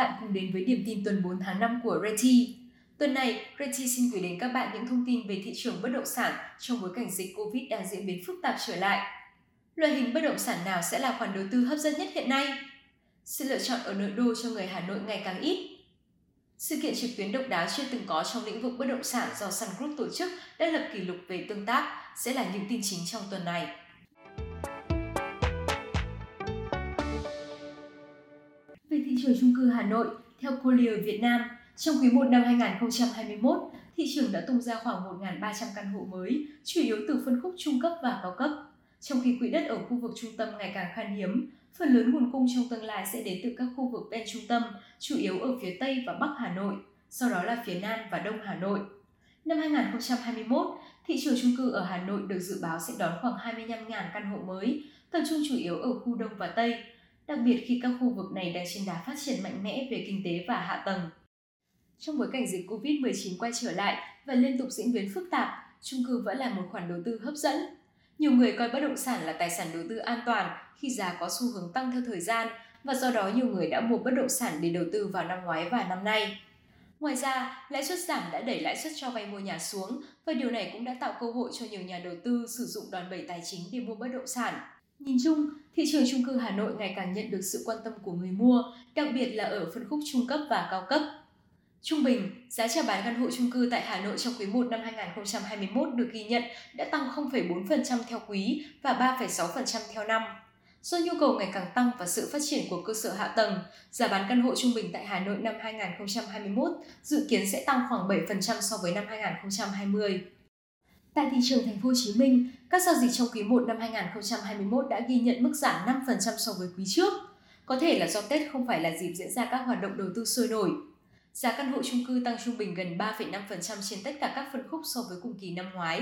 bạn cùng đến với điểm tin tuần 4 tháng 5 của Reti. Tuần này, Reti xin gửi đến các bạn những thông tin về thị trường bất động sản trong bối cảnh dịch Covid đang diễn biến phức tạp trở lại. Loại hình bất động sản nào sẽ là khoản đầu tư hấp dẫn nhất hiện nay? Sự lựa chọn ở nội đô cho người Hà Nội ngày càng ít. Sự kiện trực tuyến độc đáo chưa từng có trong lĩnh vực bất động sản do Sun Group tổ chức đã lập kỷ lục về tương tác sẽ là những tin chính trong tuần này. Thị trường chung cư Hà Nội, theo Collier Việt Nam, trong quý 1 năm 2021, thị trường đã tung ra khoảng 1.300 căn hộ mới, chủ yếu từ phân khúc trung cấp và cao cấp. Trong khi quỹ đất ở khu vực trung tâm ngày càng khan hiếm, phần lớn nguồn cung trong tương lai sẽ đến từ các khu vực ven trung tâm, chủ yếu ở phía Tây và Bắc Hà Nội, sau đó là phía Nam và Đông Hà Nội. Năm 2021, thị trường chung cư ở Hà Nội được dự báo sẽ đón khoảng 25.000 căn hộ mới, tập trung chủ yếu ở khu Đông và Tây, đặc biệt khi các khu vực này đang trên đà phát triển mạnh mẽ về kinh tế và hạ tầng. Trong bối cảnh dịch Covid-19 quay trở lại và liên tục diễn biến phức tạp, chung cư vẫn là một khoản đầu tư hấp dẫn. Nhiều người coi bất động sản là tài sản đầu tư an toàn khi giá có xu hướng tăng theo thời gian và do đó nhiều người đã mua bất động sản để đầu tư vào năm ngoái và năm nay. Ngoài ra, lãi suất giảm đã đẩy lãi suất cho vay mua nhà xuống và điều này cũng đã tạo cơ hội cho nhiều nhà đầu tư sử dụng đòn bẩy tài chính để mua bất động sản. Nhìn chung, thị trường chung cư Hà Nội ngày càng nhận được sự quan tâm của người mua, đặc biệt là ở phân khúc trung cấp và cao cấp. Trung bình, giá chào bán căn hộ chung cư tại Hà Nội trong quý 1 năm 2021 được ghi nhận đã tăng 0,4% theo quý và 3,6% theo năm. Do nhu cầu ngày càng tăng và sự phát triển của cơ sở hạ tầng, giá bán căn hộ trung bình tại Hà Nội năm 2021 dự kiến sẽ tăng khoảng 7% so với năm 2020. Tại thị trường thành phố Hồ Chí Minh, các giao dịch trong quý 1 năm 2021 đã ghi nhận mức giảm 5% so với quý trước. Có thể là do Tết không phải là dịp diễn ra các hoạt động đầu tư sôi nổi. Giá căn hộ chung cư tăng trung bình gần 3,5% trên tất cả các phân khúc so với cùng kỳ năm ngoái.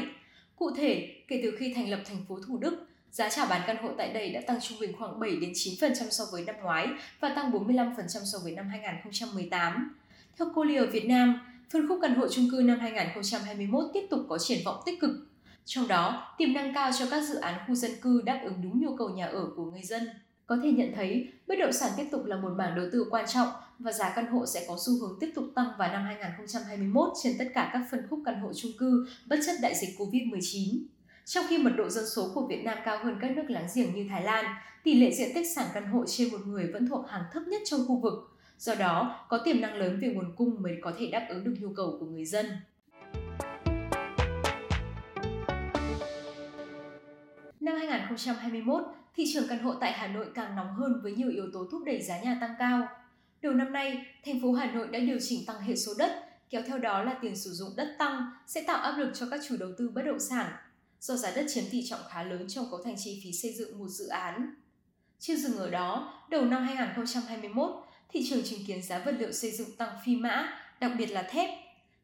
Cụ thể, kể từ khi thành lập thành phố Thủ Đức, giá chào bán căn hộ tại đây đã tăng trung bình khoảng 7 đến 9% so với năm ngoái và tăng 45% so với năm 2018. Theo Collier Việt Nam, phân khúc căn hộ chung cư năm 2021 tiếp tục có triển vọng tích cực. Trong đó, tiềm năng cao cho các dự án khu dân cư đáp ứng đúng nhu cầu nhà ở của người dân. Có thể nhận thấy, bất động sản tiếp tục là một mảng đầu tư quan trọng và giá căn hộ sẽ có xu hướng tiếp tục tăng vào năm 2021 trên tất cả các phân khúc căn hộ chung cư bất chấp đại dịch Covid-19. Trong khi mật độ dân số của Việt Nam cao hơn các nước láng giềng như Thái Lan, tỷ lệ diện tích sản căn hộ trên một người vẫn thuộc hàng thấp nhất trong khu vực. Do đó, có tiềm năng lớn về nguồn cung mới có thể đáp ứng được nhu cầu của người dân. Năm 2021, thị trường căn hộ tại Hà Nội càng nóng hơn với nhiều yếu tố thúc đẩy giá nhà tăng cao. Đầu năm nay, thành phố Hà Nội đã điều chỉnh tăng hệ số đất, kéo theo đó là tiền sử dụng đất tăng sẽ tạo áp lực cho các chủ đầu tư bất động sản do giá đất chiếm tỷ trọng khá lớn trong cấu thành chi phí xây dựng một dự án. Chưa dừng ở đó, đầu năm 2021, thị trường chứng kiến giá vật liệu xây dựng tăng phi mã, đặc biệt là thép.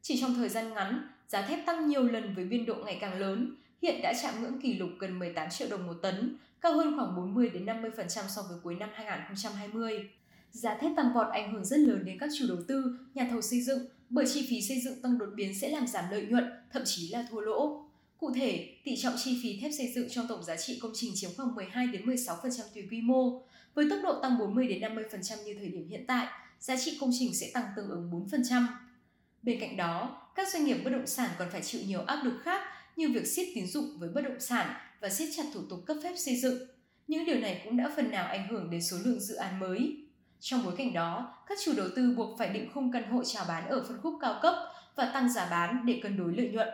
Chỉ trong thời gian ngắn, giá thép tăng nhiều lần với biên độ ngày càng lớn, hiện đã chạm ngưỡng kỷ lục gần 18 triệu đồng một tấn, cao hơn khoảng 40 đến 50% so với cuối năm 2020. Giá thép tăng vọt ảnh hưởng rất lớn đến các chủ đầu tư, nhà thầu xây dựng bởi chi phí xây dựng tăng đột biến sẽ làm giảm lợi nhuận, thậm chí là thua lỗ. Cụ thể, tỷ trọng chi phí thép xây dựng trong tổng giá trị công trình chiếm khoảng 12 đến 16% tùy quy mô. Với tốc độ tăng 40 đến 50% như thời điểm hiện tại, giá trị công trình sẽ tăng tương ứng 4%. Bên cạnh đó, các doanh nghiệp bất động sản còn phải chịu nhiều áp lực khác như việc siết tín dụng với bất động sản và siết chặt thủ tục cấp phép xây dựng. Những điều này cũng đã phần nào ảnh hưởng đến số lượng dự án mới. Trong bối cảnh đó, các chủ đầu tư buộc phải định khung căn hộ chào bán ở phân khúc cao cấp và tăng giá bán để cân đối lợi nhuận.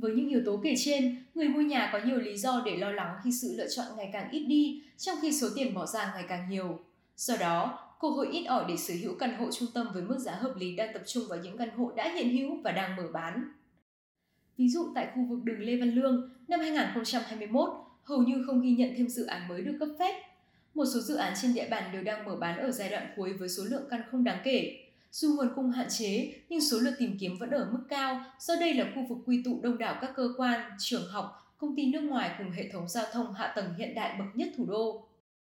Với những yếu tố kể trên, người mua nhà có nhiều lý do để lo lắng khi sự lựa chọn ngày càng ít đi, trong khi số tiền bỏ ra ngày càng nhiều. Do đó, cơ hội ít ỏi để sở hữu căn hộ trung tâm với mức giá hợp lý đang tập trung vào những căn hộ đã hiện hữu và đang mở bán. Ví dụ tại khu vực đường Lê Văn Lương, năm 2021, hầu như không ghi nhận thêm dự án mới được cấp phép. Một số dự án trên địa bàn đều đang mở bán ở giai đoạn cuối với số lượng căn không đáng kể. Dù nguồn cung hạn chế, nhưng số lượt tìm kiếm vẫn ở mức cao do đây là khu vực quy tụ đông đảo các cơ quan, trường học, công ty nước ngoài cùng hệ thống giao thông hạ tầng hiện đại bậc nhất thủ đô.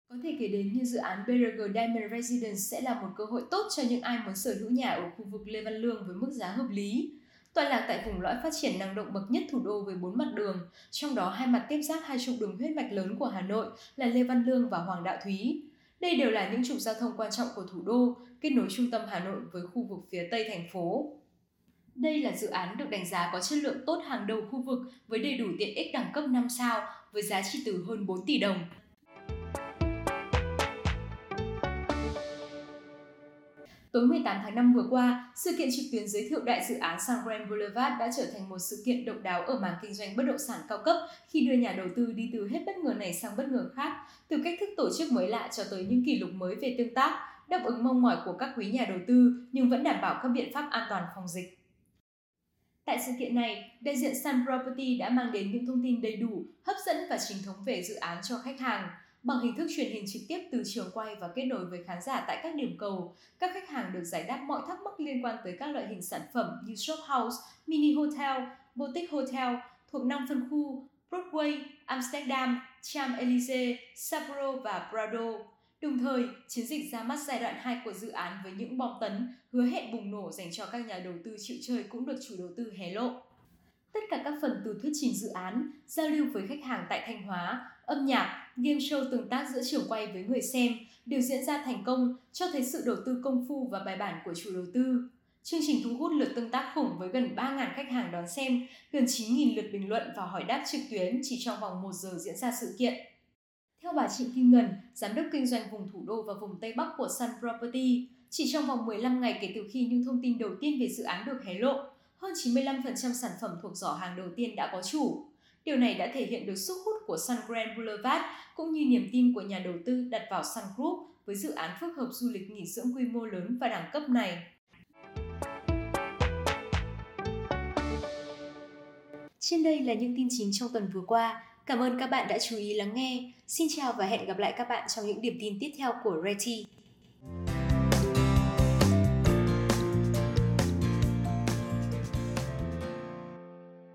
Có thể kể đến như dự án BRG Diamond Residence sẽ là một cơ hội tốt cho những ai muốn sở hữu nhà ở khu vực Lê Văn Lương với mức giá hợp lý. Tọa lạc tại vùng lõi phát triển năng động bậc nhất thủ đô với bốn mặt đường, trong đó hai mặt tiếp giáp hai trục đường huyết mạch lớn của Hà Nội là Lê Văn Lương và Hoàng Đạo Thúy. Đây đều là những trục giao thông quan trọng của thủ đô, kết nối trung tâm Hà Nội với khu vực phía Tây thành phố. Đây là dự án được đánh giá có chất lượng tốt hàng đầu khu vực với đầy đủ tiện ích đẳng cấp 5 sao với giá trị từ hơn 4 tỷ đồng. Tối 18 tháng 5 vừa qua, sự kiện trực tuyến giới thiệu đại dự án Sun Grand Boulevard đã trở thành một sự kiện độc đáo ở mảng kinh doanh bất động sản cao cấp khi đưa nhà đầu tư đi từ hết bất ngờ này sang bất ngờ khác, từ cách thức tổ chức mới lạ cho tới những kỷ lục mới về tương tác, đáp ứng mong mỏi của các quý nhà đầu tư nhưng vẫn đảm bảo các biện pháp an toàn phòng dịch. Tại sự kiện này, đại diện Sun Property đã mang đến những thông tin đầy đủ, hấp dẫn và chính thống về dự án cho khách hàng. Bằng hình thức truyền hình trực tiếp từ trường quay và kết nối với khán giả tại các điểm cầu, các khách hàng được giải đáp mọi thắc mắc liên quan tới các loại hình sản phẩm như shop house, mini hotel, boutique hotel thuộc 5 phân khu Broadway, Amsterdam, Champs-Élysées, Sapporo và Prado. Đồng thời, chiến dịch ra mắt giai đoạn 2 của dự án với những bom tấn hứa hẹn bùng nổ dành cho các nhà đầu tư chịu chơi cũng được chủ đầu tư hé lộ. Tất cả các phần từ thuyết trình dự án, giao lưu với khách hàng tại Thanh Hóa, âm nhạc, game show tương tác giữa trường quay với người xem đều diễn ra thành công, cho thấy sự đầu tư công phu và bài bản của chủ đầu tư. Chương trình thu hút lượt tương tác khủng với gần 3.000 khách hàng đón xem, gần 9.000 lượt bình luận và hỏi đáp trực tuyến chỉ trong vòng 1 giờ diễn ra sự kiện. Theo bà Trịnh Kim Ngân, giám đốc kinh doanh vùng thủ đô và vùng Tây Bắc của Sun Property, chỉ trong vòng 15 ngày kể từ khi những thông tin đầu tiên về dự án được hé lộ, hơn 95% sản phẩm thuộc giỏ hàng đầu tiên đã có chủ. Điều này đã thể hiện được sức hút của Sun Grand Boulevard cũng như niềm tin của nhà đầu tư đặt vào Sun Group với dự án phức hợp du lịch nghỉ dưỡng quy mô lớn và đẳng cấp này. Trên đây là những tin chính trong tuần vừa qua. Cảm ơn các bạn đã chú ý lắng nghe. Xin chào và hẹn gặp lại các bạn trong những điểm tin tiếp theo của Reti.